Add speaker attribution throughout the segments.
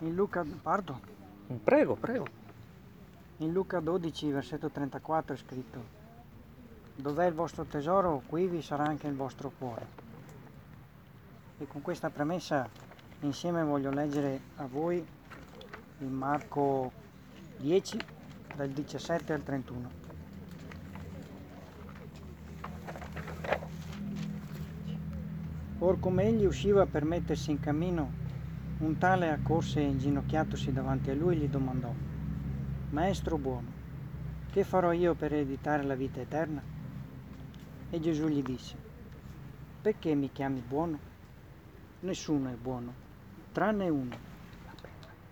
Speaker 1: In Luca, parto?
Speaker 2: Prego, prego.
Speaker 1: In Luca 12, versetto 34 è scritto, dov'è il vostro tesoro, qui vi sarà anche il vostro cuore. E con questa premessa insieme voglio leggere a voi il Marco 10, dal 17 al 31. Or come egli usciva per mettersi in cammino, un tale accorse e inginocchiatosi davanti a lui gli domandò, Maestro buono, che farò io per ereditare la vita eterna? E Gesù gli disse, perché mi chiami buono? Nessuno è buono, tranne uno,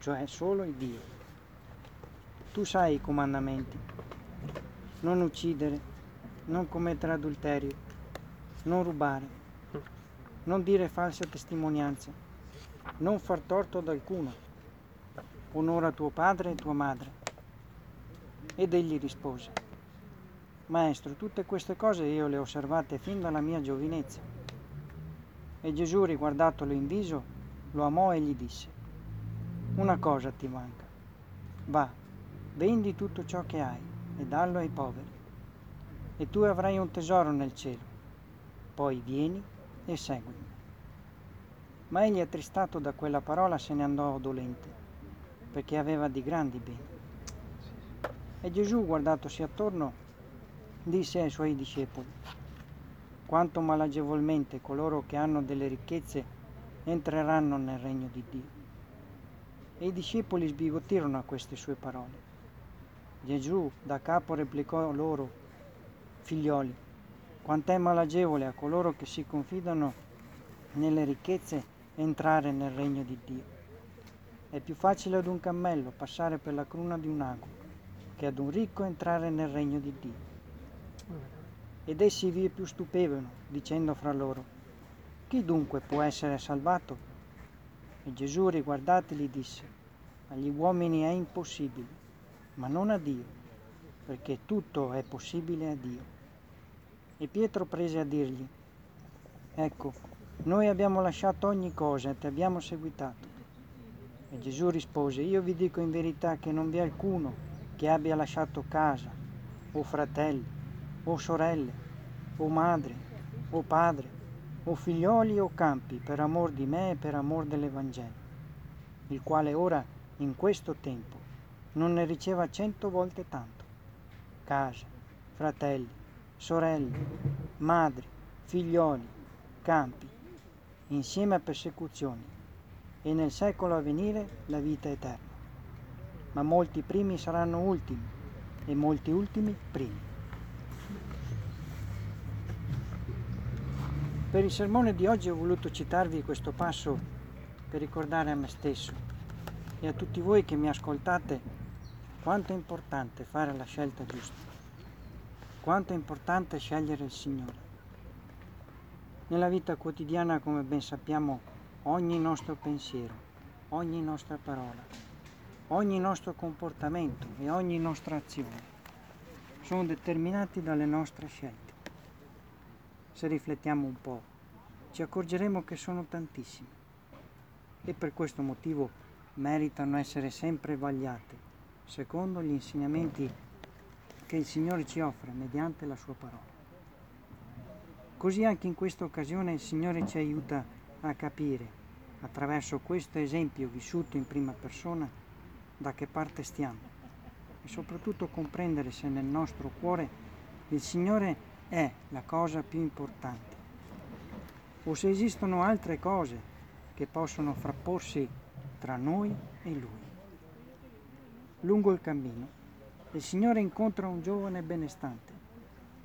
Speaker 1: cioè solo il Dio. Tu sai i comandamenti, non uccidere, non commettere adulterio, non rubare, non dire false testimonianze, non far torto ad alcuno, onora tuo padre e tua madre. Ed egli rispose, Maestro, tutte queste cose io le ho osservate fin dalla mia giovinezza. E Gesù, riguardatolo in viso, lo amò e gli disse, Una cosa ti manca, va, vendi tutto ciò che hai e dallo ai poveri, e tu avrai un tesoro nel cielo. Poi vieni e seguimi. Ma egli, attristato da quella parola, se ne andò dolente, perché aveva di grandi beni. E Gesù, guardatosi attorno, disse ai suoi discepoli, quanto malagevolmente coloro che hanno delle ricchezze entreranno nel regno di Dio. E i discepoli sbigottirono a queste sue parole. Gesù da capo replicò loro, figlioli, quant'è malagevole a coloro che si confidano nelle ricchezze entrare nel regno di Dio. È più facile ad un cammello passare per la cruna di un ago che ad un ricco entrare nel regno di Dio. Ed essi vi più stupevano, dicendo fra loro, chi dunque può essere salvato? E Gesù riguardateli disse, agli uomini è impossibile, ma non a Dio, perché tutto è possibile a Dio. E Pietro prese a dirgli, ecco, noi abbiamo lasciato ogni cosa e ti abbiamo seguitato. E Gesù rispose, io vi dico in verità che non vi è alcuno che abbia lasciato casa, o fratelli, o sorelle, o madre, o padre, o figlioli o campi per amor di me e per amor dell'Evangelo, il quale ora, in questo tempo, non ne riceva cento volte tanto. Casa, fratelli, sorelle, madri, figlioli, campi, insieme a persecuzioni, e nel secolo a venire la vita eterna. Ma molti primi saranno ultimi, e molti ultimi primi. Per il sermone di oggi ho voluto citarvi questo passo per ricordare a me stesso e a tutti voi che mi ascoltate quanto è importante fare la scelta giusta, quanto è importante scegliere il Signore. Nella vita quotidiana, come ben sappiamo, ogni nostro pensiero, ogni nostra parola, ogni nostro comportamento e ogni nostra azione sono determinati dalle nostre scelte. Se riflettiamo un po', ci accorgeremo che sono tantissime e per questo motivo meritano essere sempre vagliate secondo gli insegnamenti che il Signore ci offre mediante la sua parola. Così anche in questa occasione il Signore ci aiuta a capire, attraverso questo esempio vissuto in prima persona, da che parte stiamo. E soprattutto comprendere se nel nostro cuore il Signore è la cosa più importante. O se esistono altre cose che possono frapporsi tra noi e Lui. Lungo il cammino il Signore incontra un giovane benestante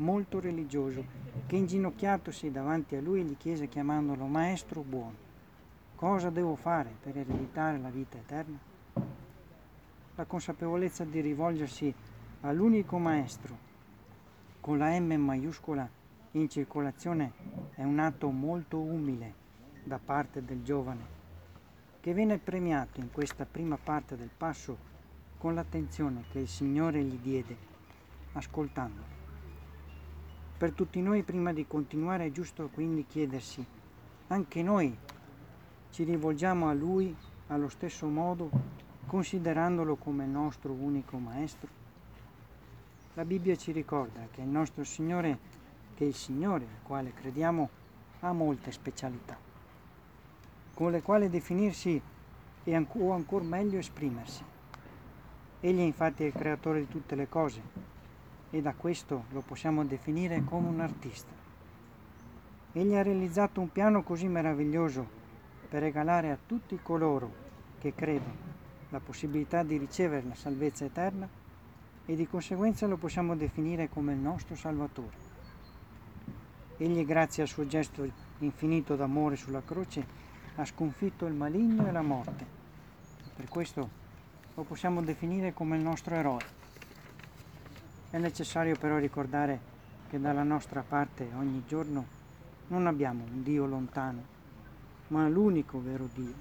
Speaker 1: molto religioso, che inginocchiatosi davanti a lui gli chiese chiamandolo Maestro buono, cosa devo fare per ereditare la vita eterna? La consapevolezza di rivolgersi all'unico Maestro con la M maiuscola in circolazione è un atto molto umile da parte del giovane, che viene premiato in questa prima parte del passo con l'attenzione che il Signore gli diede, ascoltandolo. Per tutti noi prima di continuare è giusto quindi chiedersi, anche noi ci rivolgiamo a Lui allo stesso modo considerandolo come il nostro unico maestro? La Bibbia ci ricorda che il nostro Signore, che il Signore al quale crediamo, ha molte specialità, con le quali definirsi e o ancora meglio esprimersi. Egli infatti è il creatore di tutte le cose e da questo lo possiamo definire come un artista. Egli ha realizzato un piano così meraviglioso per regalare a tutti coloro che credono la possibilità di ricevere la salvezza eterna e di conseguenza lo possiamo definire come il nostro Salvatore. Egli, grazie al suo gesto infinito d'amore sulla croce, ha sconfitto il maligno e la morte. Per questo lo possiamo definire come il nostro eroe. È necessario però ricordare che dalla nostra parte ogni giorno non abbiamo un Dio lontano, ma l'unico vero Dio,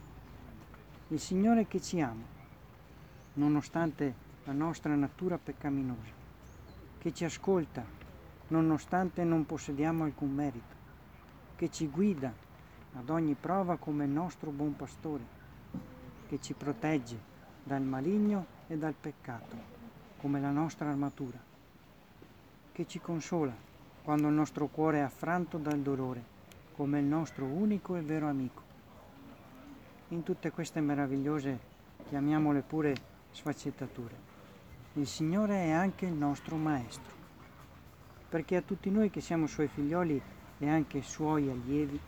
Speaker 1: il Signore che ci ama, nonostante la nostra natura peccaminosa, che ci ascolta nonostante non possediamo alcun merito, che ci guida ad ogni prova come il nostro buon pastore, che ci protegge dal maligno e dal peccato, come la nostra armatura che ci consola quando il nostro cuore è affranto dal dolore, come il nostro unico e vero amico. In tutte queste meravigliose, chiamiamole pure sfaccettature, il Signore è anche il nostro Maestro, perché a tutti noi che siamo Suoi figlioli e anche Suoi allievi,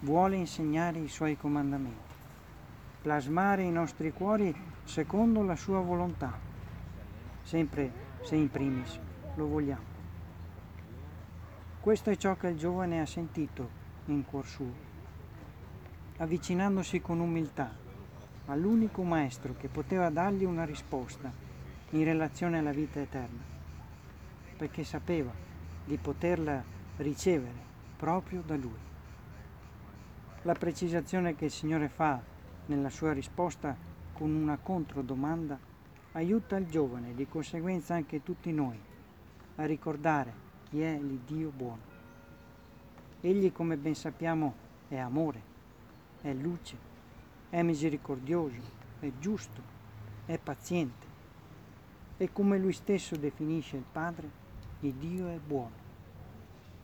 Speaker 1: vuole insegnare i Suoi comandamenti, plasmare i nostri cuori secondo la Sua volontà, sempre se in primis lo vogliamo. Questo è ciò che il giovane ha sentito in cuor suo, avvicinandosi con umiltà all'unico maestro che poteva dargli una risposta in relazione alla vita eterna, perché sapeva di poterla ricevere proprio da lui. La precisazione che il Signore fa nella sua risposta con una controdomanda aiuta il giovane e di conseguenza anche tutti noi a ricordare chi è l'Iddio buono. Egli, come ben sappiamo, è amore, è luce, è misericordioso, è giusto, è paziente. E come lui stesso definisce il Padre, il Dio è buono.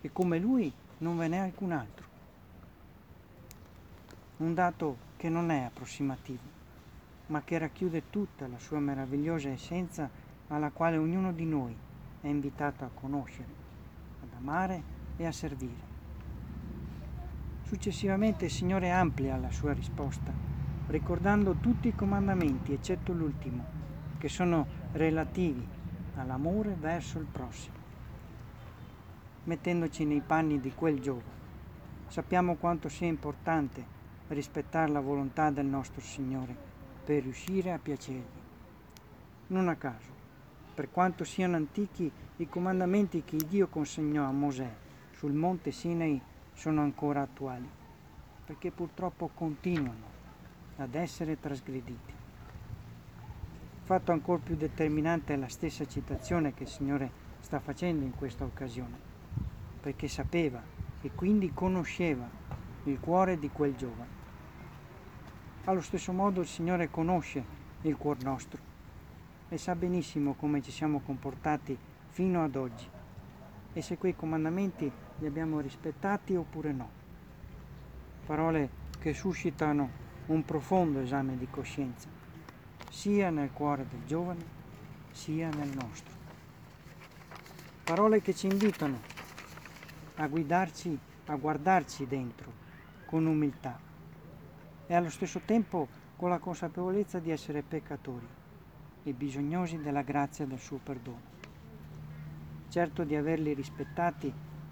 Speaker 1: E come lui non ve n'è alcun altro. Un dato che non è approssimativo, ma che racchiude tutta la sua meravigliosa essenza alla quale ognuno di noi è invitato a conoscere, ad amare e a servire. Successivamente il Signore amplia la sua risposta, ricordando tutti i comandamenti, eccetto l'ultimo, che sono relativi all'amore verso il prossimo. Mettendoci nei panni di quel giovane, sappiamo quanto sia importante rispettare la volontà del nostro Signore per riuscire a piacergli. Non a caso, per quanto siano antichi, i comandamenti che Dio consegnò a Mosè sul monte Sinai sono ancora attuali, perché purtroppo continuano ad essere trasgrediti. Fatto ancora più determinante è la stessa citazione che il Signore sta facendo in questa occasione, perché sapeva e quindi conosceva il cuore di quel giovane. Allo stesso modo il Signore conosce il cuor nostro e sa benissimo come ci siamo comportati fino ad oggi e se quei comandamenti li abbiamo rispettati oppure no. Parole che suscitano un profondo esame di coscienza, sia nel cuore del giovane, sia nel nostro. Parole che ci invitano a guidarci, a guardarci dentro con umiltà e allo stesso tempo con la consapevolezza di essere peccatori e bisognosi della grazia del suo perdono. Certo di averli rispettati,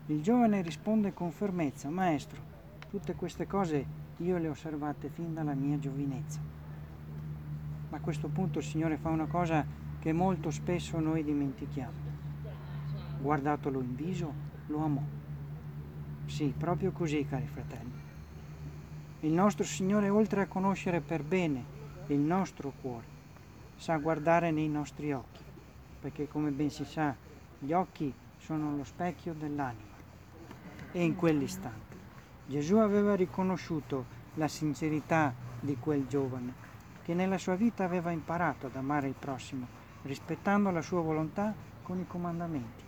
Speaker 1: il giovane risponde con fermezza, Maestro, tutte queste cose io le ho osservate fin dalla mia giovinezza. Ma a questo punto il Signore fa una cosa che molto spesso noi dimentichiamo. Guardatelo in viso, lo amò. Sì, proprio così, cari fratelli. Il nostro Signore, oltre a conoscere per bene il nostro cuore, sa guardare nei nostri occhi, perché come ben si sa, gli occhi sono lo specchio dell'anima. E in quell'istante Gesù aveva riconosciuto la sincerità di quel giovane che nella sua vita aveva imparato ad amare il prossimo, rispettando la sua volontà con i comandamenti.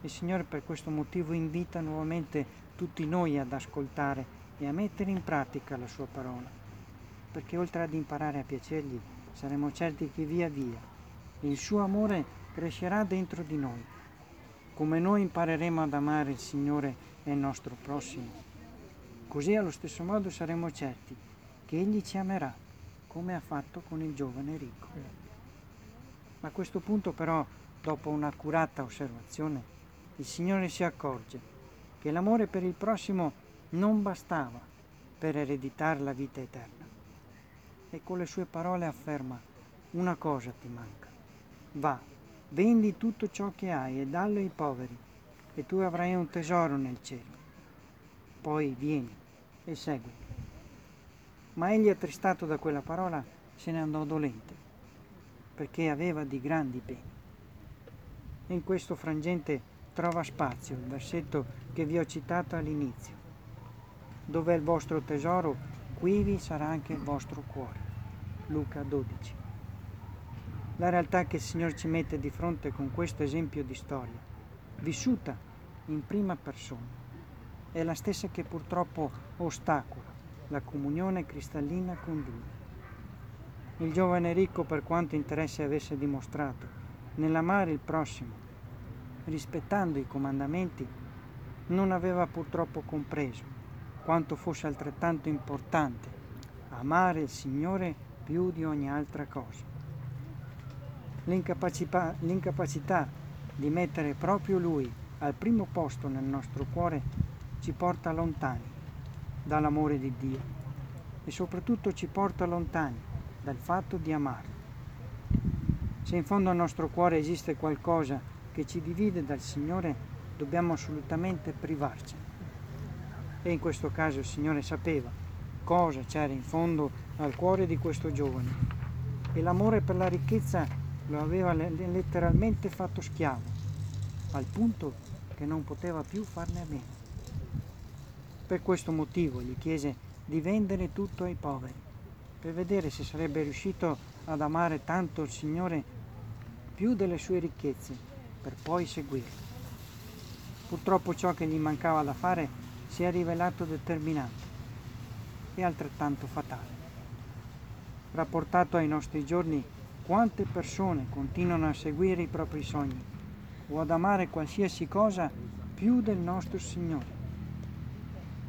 Speaker 1: Il Signore per questo motivo invita nuovamente tutti noi ad ascoltare e a mettere in pratica la sua parola, perché oltre ad imparare a piacergli, saremo certi che via via il suo amore crescerà dentro di noi, come noi impareremo ad amare il Signore e il nostro prossimo. Così allo stesso modo saremo certi che Egli ci amerà, come ha fatto con il giovane ricco. A questo punto però, dopo un'accurata osservazione, il Signore si accorge che l'amore per il prossimo non bastava per ereditare la vita eterna. E con le sue parole afferma, una cosa ti manca. Va, vendi tutto ciò che hai e dallo ai poveri, e tu avrai un tesoro nel cielo. Poi vieni e segui. Ma egli, attristato da quella parola, se ne andò dolente, perché aveva di grandi beni. In questo frangente trova spazio il versetto che vi ho citato all'inizio. Dove è il vostro tesoro, qui vi sarà anche il vostro cuore. Luca 12. La realtà che il Signore ci mette di fronte con questo esempio di storia, vissuta in prima persona, è la stessa che purtroppo ostacola la comunione cristallina con Lui. Il giovane ricco, per quanto interesse avesse dimostrato nell'amare il prossimo, rispettando i comandamenti, non aveva purtroppo compreso quanto fosse altrettanto importante amare il Signore più di ogni altra cosa. L'incapacità, l'incapacità di mettere proprio Lui al primo posto nel nostro cuore ci porta lontani dall'amore di Dio e soprattutto ci porta lontani dal fatto di amarlo. Se in fondo al nostro cuore esiste qualcosa che ci divide dal Signore, dobbiamo assolutamente privarcene. E in questo caso il Signore sapeva cosa c'era in fondo al cuore di questo giovane e l'amore per la ricchezza lo aveva letteralmente fatto schiavo, al punto che non poteva più farne a meno. Per questo motivo gli chiese di vendere tutto ai poveri, per vedere se sarebbe riuscito ad amare tanto il Signore più delle sue ricchezze per poi seguirlo. Purtroppo ciò che gli mancava da fare si è rivelato determinante e altrettanto fatale. Rapportato ai nostri giorni, quante persone continuano a seguire i propri sogni o ad amare qualsiasi cosa più del nostro Signore.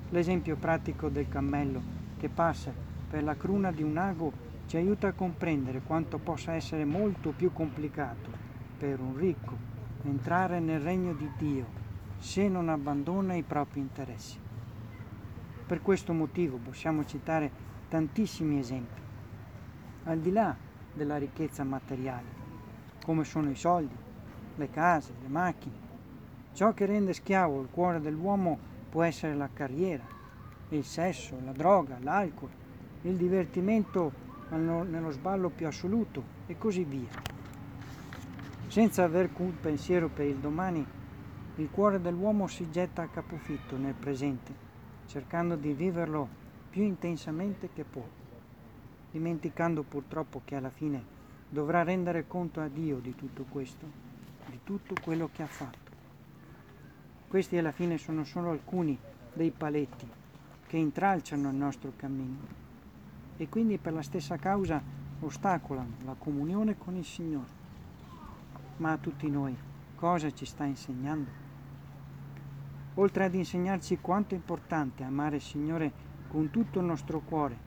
Speaker 1: L'esempio pratico del cammello che passa per la cruna di un ago ci aiuta a comprendere quanto possa essere molto più complicato per un ricco entrare nel regno di Dio se non abbandona i propri interessi. Per questo motivo possiamo citare tantissimi esempi, al di là della ricchezza materiale, come sono i soldi, le case, le macchine. Ciò che rende schiavo il cuore dell'uomo può essere la carriera, il sesso, la droga, l'alcol, il divertimento nello sballo più assoluto e così via. Senza aver alcun pensiero per il domani, il cuore dell'uomo si getta a capofitto nel presente, cercando di viverlo più intensamente che può, dimenticando purtroppo che alla fine dovrà rendere conto a Dio di tutto questo, di tutto quello che ha fatto. Questi alla fine sono solo alcuni dei paletti che intralciano il nostro cammino e quindi per la stessa causa ostacolano la comunione con il Signore ma a tutti noi cosa ci sta insegnando? Oltre ad insegnarci quanto è importante amare il Signore con tutto il nostro cuore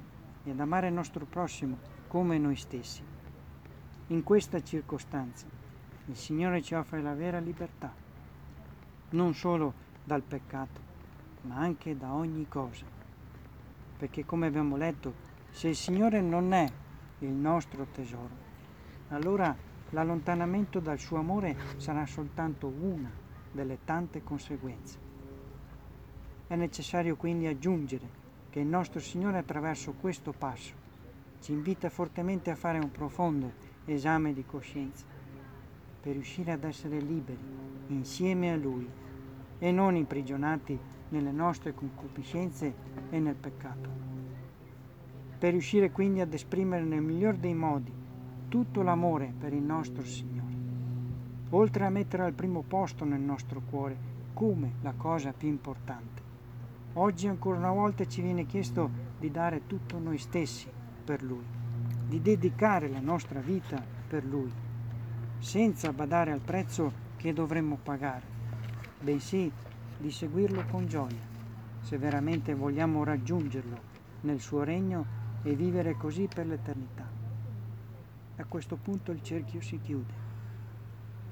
Speaker 1: e ad amare il nostro prossimo come noi stessi. In questa circostanza il Signore ci offre la vera libertà, non solo dal peccato, ma anche da ogni cosa. Perché come abbiamo letto, se il Signore non è il nostro tesoro, allora l'allontanamento dal suo amore sarà soltanto una delle tante conseguenze. È necessario quindi aggiungere che il nostro Signore attraverso questo passo ci invita fortemente a fare un profondo esame di coscienza per riuscire ad essere liberi insieme a Lui e non imprigionati nelle nostre concupiscenze e nel peccato. Per riuscire quindi ad esprimere nel miglior dei modi tutto l'amore per il nostro Signore, oltre a mettere al primo posto nel nostro cuore come la cosa più importante. Oggi ancora una volta ci viene chiesto di dare tutto noi stessi per Lui, di dedicare la nostra vita per Lui, senza badare al prezzo che dovremmo pagare, bensì di seguirlo con gioia, se veramente vogliamo raggiungerlo nel suo regno e vivere così per l'eternità. A questo punto il cerchio si chiude,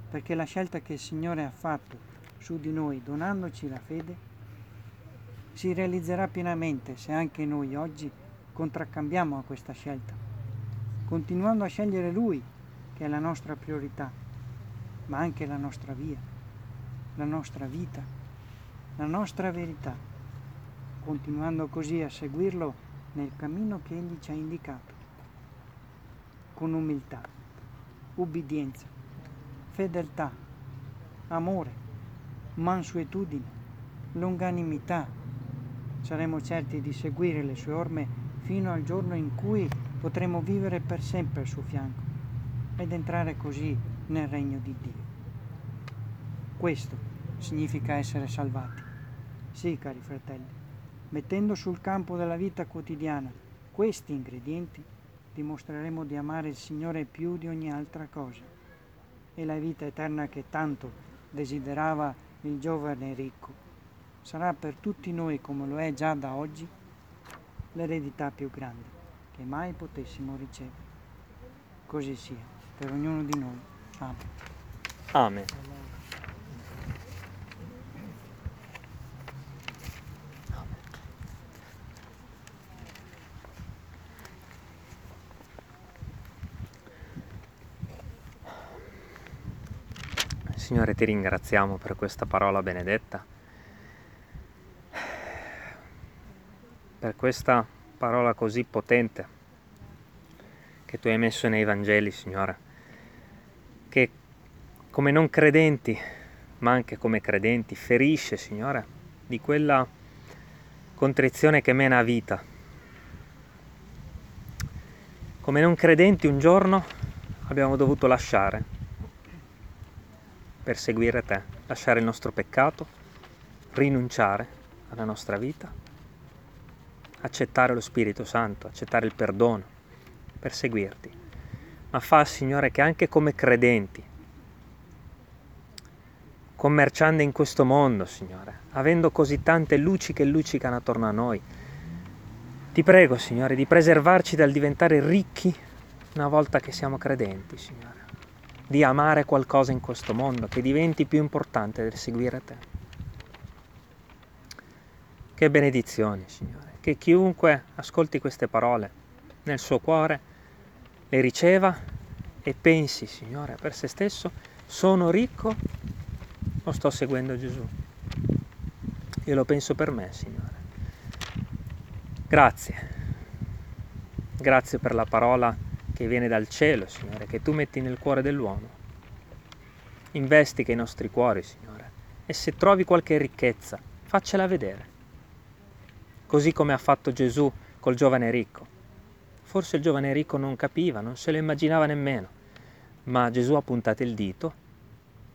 Speaker 1: perché la scelta che il Signore ha fatto su di noi donandoci la fede, si realizzerà pienamente se anche noi oggi contraccambiamo a questa scelta, continuando a scegliere Lui, che è la nostra priorità, ma anche la nostra via, la nostra vita, la nostra verità, continuando così a seguirlo nel cammino che Egli ci ha indicato, con umiltà, ubbidienza, fedeltà, amore, mansuetudine, longanimità. Saremo certi di seguire le sue orme fino al giorno in cui potremo vivere per sempre al suo fianco ed entrare così nel regno di Dio. Questo significa essere salvati. Sì, cari fratelli, mettendo sul campo della vita quotidiana questi ingredienti, dimostreremo di amare il Signore più di ogni altra cosa e la vita eterna che tanto desiderava il giovane ricco, sarà per tutti noi come lo è già da oggi l'eredità più grande che mai potessimo ricevere. Così sia, per ognuno di noi. Amen.
Speaker 2: Amen. Signore, ti ringraziamo per questa parola benedetta, per questa parola così potente che tu hai messo nei Vangeli, Signore, che come non credenti, ma anche come credenti, ferisce, Signore, di quella contrizione che mena a vita. Come non credenti un giorno abbiamo dovuto lasciare per seguire te, lasciare il nostro peccato, rinunciare alla nostra vita, accettare lo Spirito Santo, accettare il perdono, per seguirti. Ma fa, Signore, che anche come credenti, commerciando in questo mondo, Signore, avendo così tante luci che luccicano attorno a noi, ti prego, Signore, di preservarci dal diventare ricchi una volta che siamo credenti, Signore di amare qualcosa in questo mondo che diventi più importante del seguire te. Che benedizione, Signore, che chiunque ascolti queste parole nel suo cuore le riceva e pensi, Signore, per se stesso, sono ricco o sto seguendo Gesù? Io lo penso per me, Signore. Grazie. Grazie per la parola che viene dal cielo, Signore, che tu metti nel cuore dell'uomo. Investiga i nostri cuori, Signore, e se trovi qualche ricchezza, faccela vedere. Così come ha fatto Gesù col giovane ricco. Forse il giovane ricco non capiva, non se lo immaginava nemmeno, ma Gesù ha puntato il dito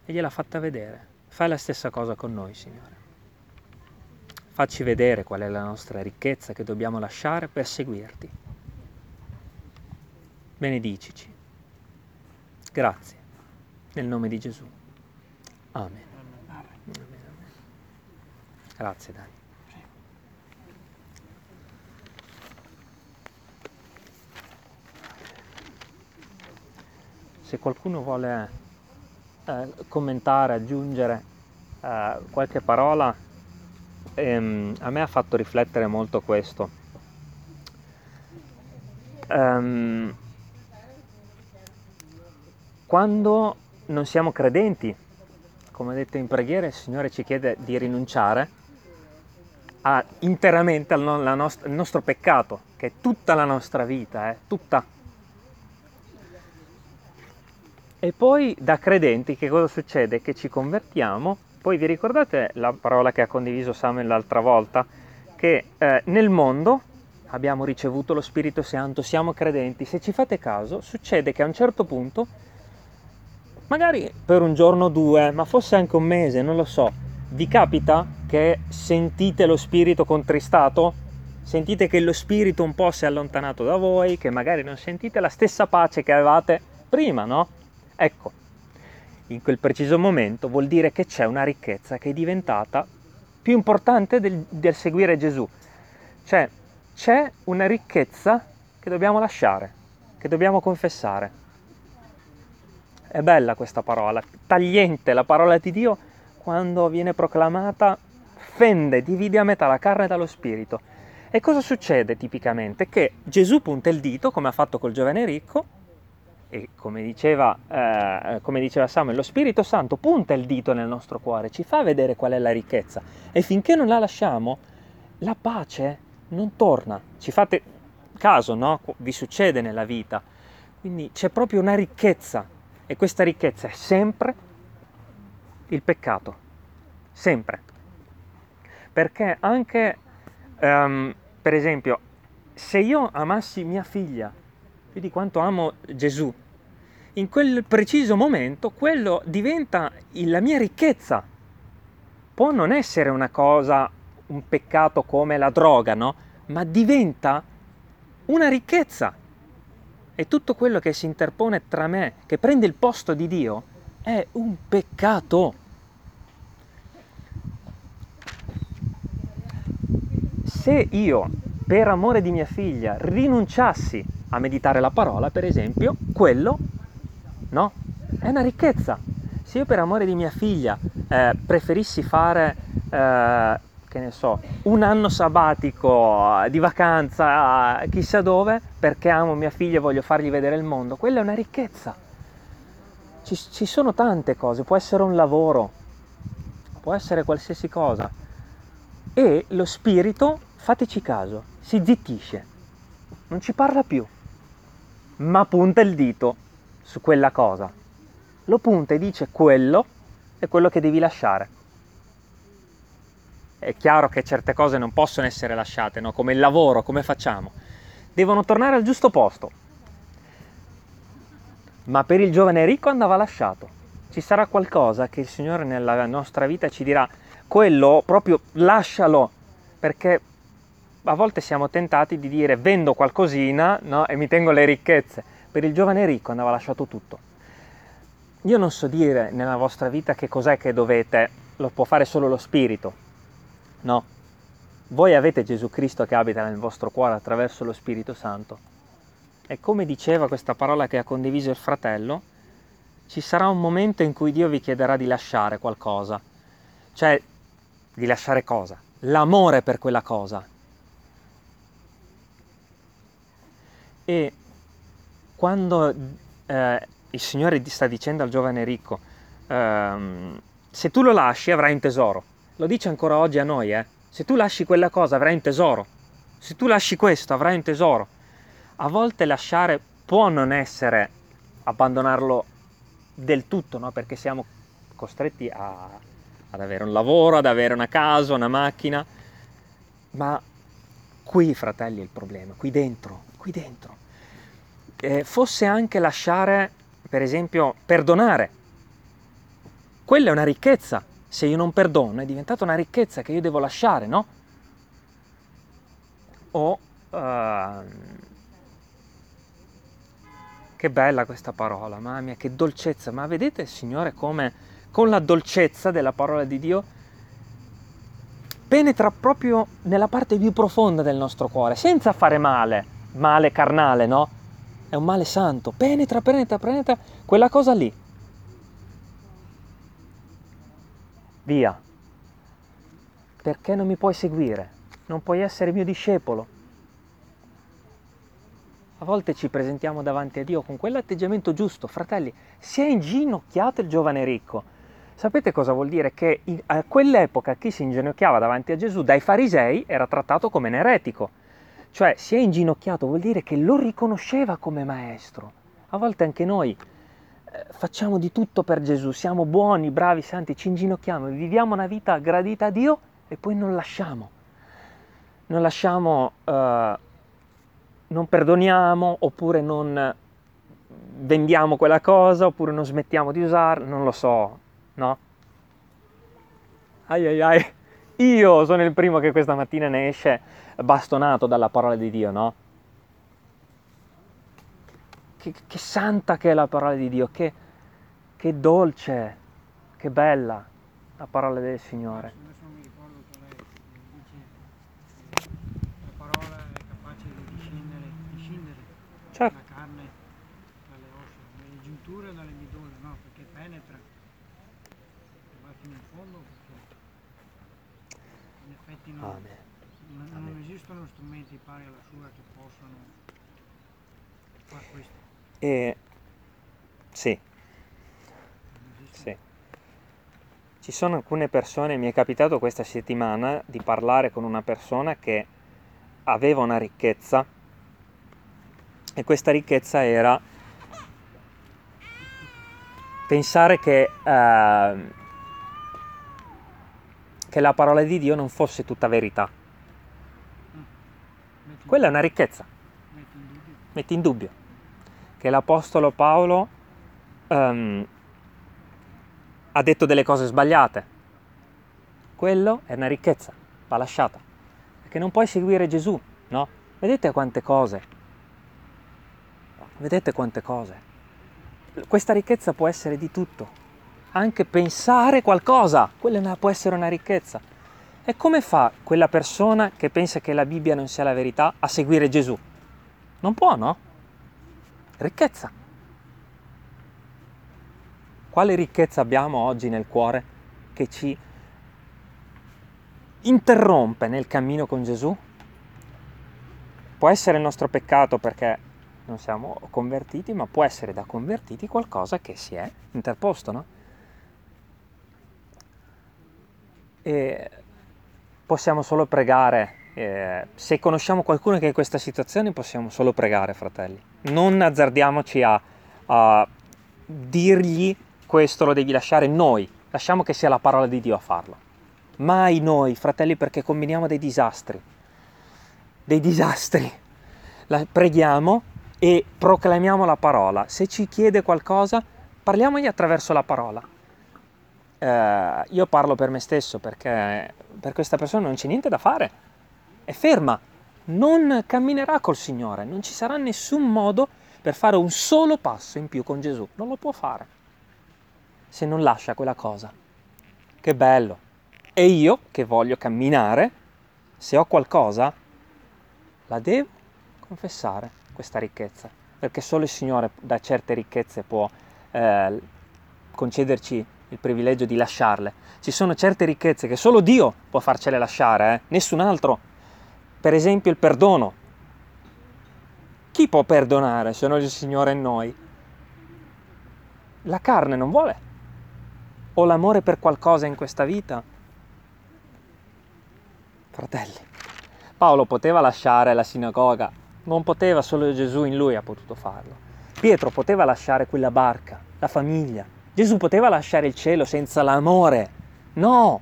Speaker 2: e gliel'ha fatta vedere. Fai la stessa cosa con noi, Signore. Facci vedere qual è la nostra ricchezza che dobbiamo lasciare per seguirti benedicici. Grazie, nel nome di Gesù. Amen. Amen. Grazie Dani. Se qualcuno vuole eh, commentare, aggiungere eh, qualche parola, ehm, a me ha fatto riflettere molto questo. Um, quando non siamo credenti, come detto in preghiera, il Signore ci chiede di rinunciare a, interamente al no, nost- nostro peccato, che è tutta la nostra vita, eh, tutta. E poi da credenti che cosa succede? Che ci convertiamo poi vi ricordate la parola che ha condiviso Samuel l'altra volta? Che eh, nel mondo abbiamo ricevuto lo Spirito Santo, siamo credenti, se ci fate caso succede che a un certo punto, magari per un giorno o due, ma fosse anche un mese, non lo so, vi capita che sentite lo Spirito contristato? Sentite che lo Spirito un po' si è allontanato da voi, che magari non sentite la stessa pace che avevate prima, no? Ecco, in quel preciso momento vuol dire che c'è una ricchezza che è diventata più importante del, del seguire Gesù. Cioè, c'è una ricchezza che dobbiamo lasciare, che dobbiamo confessare. È bella questa parola, tagliente la parola di Dio quando viene proclamata fende, divide a metà la carne dallo spirito. E cosa succede tipicamente? Che Gesù punta il dito, come ha fatto col giovane ricco, e come diceva, eh, come diceva Samuel, lo Spirito Santo punta il dito nel nostro cuore, ci fa vedere qual è la ricchezza e finché non la lasciamo, la pace non torna. Ci fate caso, no? Vi succede nella vita. Quindi c'è proprio una ricchezza e questa ricchezza è sempre il peccato. Sempre. Perché anche, um, per esempio, se io amassi mia figlia più di quanto amo Gesù, in quel preciso momento quello diventa la mia ricchezza. Può non essere una cosa, un peccato come la droga, no? Ma diventa una ricchezza. E tutto quello che si interpone tra me, che prende il posto di Dio, è un peccato. Se io, per amore di mia figlia, rinunciassi a meditare la parola, per esempio, quello no? È una ricchezza. Se io per amore di mia figlia eh, preferissi fare, eh, che ne so, un anno sabbatico di vacanza chissà dove, perché amo mia figlia e voglio fargli vedere il mondo, quella è una ricchezza. Ci, ci sono tante cose, può essere un lavoro, può essere qualsiasi cosa. E lo spirito, fateci caso, si zittisce, non ci parla più, ma punta il dito su quella cosa. Lo punta e dice quello è quello che devi lasciare. È chiaro che certe cose non possono essere lasciate, no? come il lavoro, come facciamo? Devono tornare al giusto posto. Ma per il giovane ricco andava lasciato. Ci sarà qualcosa che il Signore nella nostra vita ci dirà, quello proprio lascialo, perché a volte siamo tentati di dire vendo qualcosina no? e mi tengo le ricchezze per il giovane ricco andava lasciato tutto. Io non so dire nella vostra vita che cos'è che dovete, lo può fare solo lo Spirito. No. Voi avete Gesù Cristo che abita nel vostro cuore attraverso lo Spirito Santo. E come diceva questa parola che ha condiviso il fratello, ci sarà un momento in cui Dio vi chiederà di lasciare qualcosa. Cioè, di lasciare cosa? L'amore per quella cosa. E quando eh, il Signore sta dicendo al giovane ricco, ehm, se tu lo lasci avrai un tesoro, lo dice ancora oggi a noi, eh? se tu lasci quella cosa avrai un tesoro, se tu lasci questo avrai un tesoro. A volte lasciare può non essere abbandonarlo del tutto, no? perché siamo costretti a, ad avere un lavoro, ad avere una casa, una macchina, ma qui, fratelli, è il problema, qui dentro, qui dentro eh, fosse anche lasciare, per esempio, perdonare. Quella è una ricchezza. Se io non perdono è diventata una ricchezza che io devo lasciare, no? O... Uh, che bella questa parola, mamma mia, che dolcezza. Ma vedete, Signore, come con la dolcezza della parola di Dio penetra proprio nella parte più profonda del nostro cuore, senza fare male, male carnale, no? È un male santo, penetra, penetra, penetra quella cosa lì. Via. Perché non mi puoi seguire? Non puoi essere mio discepolo. A volte ci presentiamo davanti a Dio con quell'atteggiamento giusto, fratelli, si è inginocchiato il giovane ricco. Sapete cosa vuol dire? Che a quell'epoca chi si inginocchiava davanti a Gesù dai farisei era trattato come un eretico cioè si è inginocchiato vuol dire che lo riconosceva come maestro. A volte anche noi eh, facciamo di tutto per Gesù, siamo buoni, bravi, santi, ci inginocchiamo, viviamo una vita gradita a Dio e poi non lasciamo. Non lasciamo, uh, non perdoniamo oppure non vendiamo quella cosa oppure non smettiamo di usarla, non lo so, no? Ai ai ai, io sono il primo che questa mattina ne esce bastonato dalla parola di Dio, no? Che, che santa che è la parola di Dio, che, che dolce, che bella la parola del Signore.
Speaker 1: Adesso non mi ricordo qual è, dice la parola è capace di discendere, discendere
Speaker 2: Certo.
Speaker 1: la carne dalle ossa, dalle giunture e dalle midole, no? Perché penetra e va fino in fondo perché in effetti no,
Speaker 2: Amen.
Speaker 1: Non, non esistono strumenti pari alla sua che possano fare questo.
Speaker 2: E sì, sì. Ci sono alcune persone, mi è capitato questa settimana di parlare con una persona che aveva una ricchezza e questa ricchezza era pensare che, ehm, che la parola di Dio non fosse tutta verità. Quella è una ricchezza,
Speaker 1: metti in dubbio.
Speaker 2: che l'Apostolo Paolo ehm, ha detto delle cose sbagliate. Quello è una ricchezza, va lasciata. Perché non puoi seguire Gesù, no? Vedete quante cose. Vedete quante cose. Questa ricchezza può essere di tutto. Anche pensare qualcosa, quella può essere una ricchezza. E come fa quella persona che pensa che la Bibbia non sia la verità a seguire Gesù? Non può, no? Ricchezza. Quale ricchezza abbiamo oggi nel cuore che ci interrompe nel cammino con Gesù? Può essere il nostro peccato perché non siamo convertiti, ma può essere da convertiti qualcosa che si è interposto, no? E possiamo solo pregare. eh, se conosciamo qualcuno che è in questa situazione, possiamo solo pregare, fratelli. Non azzardiamoci a, a dirgli questo lo devi lasciare noi, lasciamo che sia la parola di Dio a farlo. Mai noi, fratelli, perché combiniamo dei disastri. Dei disastri. La- preghiamo e proclamiamo la parola. Se ci chiede qualcosa, parliamogli attraverso la parola. Eh, io parlo per me stesso perché per questa persona non c'è niente da fare. È ferma, non camminerà col Signore, non ci sarà nessun modo per fare un solo passo in più con Gesù. Non lo può fare se non lascia quella cosa. Che bello. E io che voglio camminare, se ho qualcosa, la devo confessare questa ricchezza, perché solo il Signore da certe ricchezze può eh, concederci il privilegio di lasciarle. Ci sono certe ricchezze che solo Dio può farcele lasciare, eh? nessun altro. Per esempio il perdono. Chi può perdonare se non il Signore in noi? La carne non vuole. O l'amore per qualcosa in questa vita? Fratelli, Paolo poteva lasciare la sinagoga, non poteva, solo Gesù in lui ha potuto farlo. Pietro poteva lasciare quella barca, la famiglia. Gesù poteva lasciare il cielo senza l'amore. No,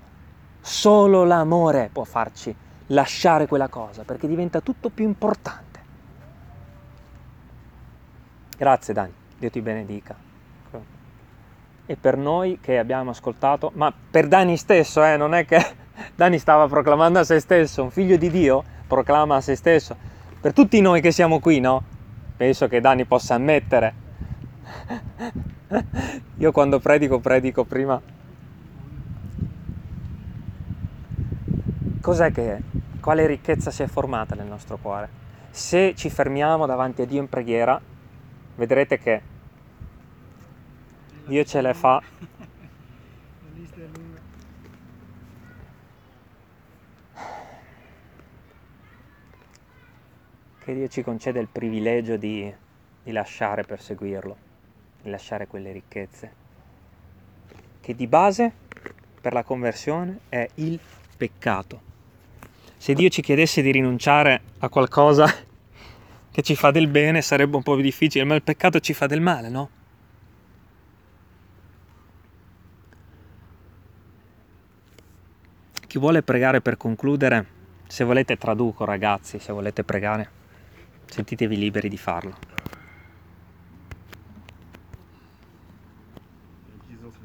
Speaker 2: solo l'amore può farci lasciare quella cosa, perché diventa tutto più importante. Grazie Dani, Dio ti benedica. E per noi che abbiamo ascoltato, ma per Dani stesso, eh, non è che Dani stava proclamando a se stesso, un figlio di Dio proclama a se stesso. Per tutti noi che siamo qui, no? Penso che Dani possa ammettere. Io quando predico, predico prima. Cos'è che, quale ricchezza si è formata nel nostro cuore? Se ci fermiamo davanti a Dio in preghiera, vedrete che Dio ce le fa
Speaker 1: è
Speaker 2: che Dio ci concede il privilegio di, di lasciare per seguirlo, di lasciare quelle ricchezze, che di base per la conversione è il peccato. Se Dio ci chiedesse di rinunciare a qualcosa che ci fa del bene sarebbe un po' più difficile, ma il peccato ci fa del male, no? Chi vuole pregare per concludere, se volete traduco ragazzi, se volete pregare, sentitevi liberi di farlo.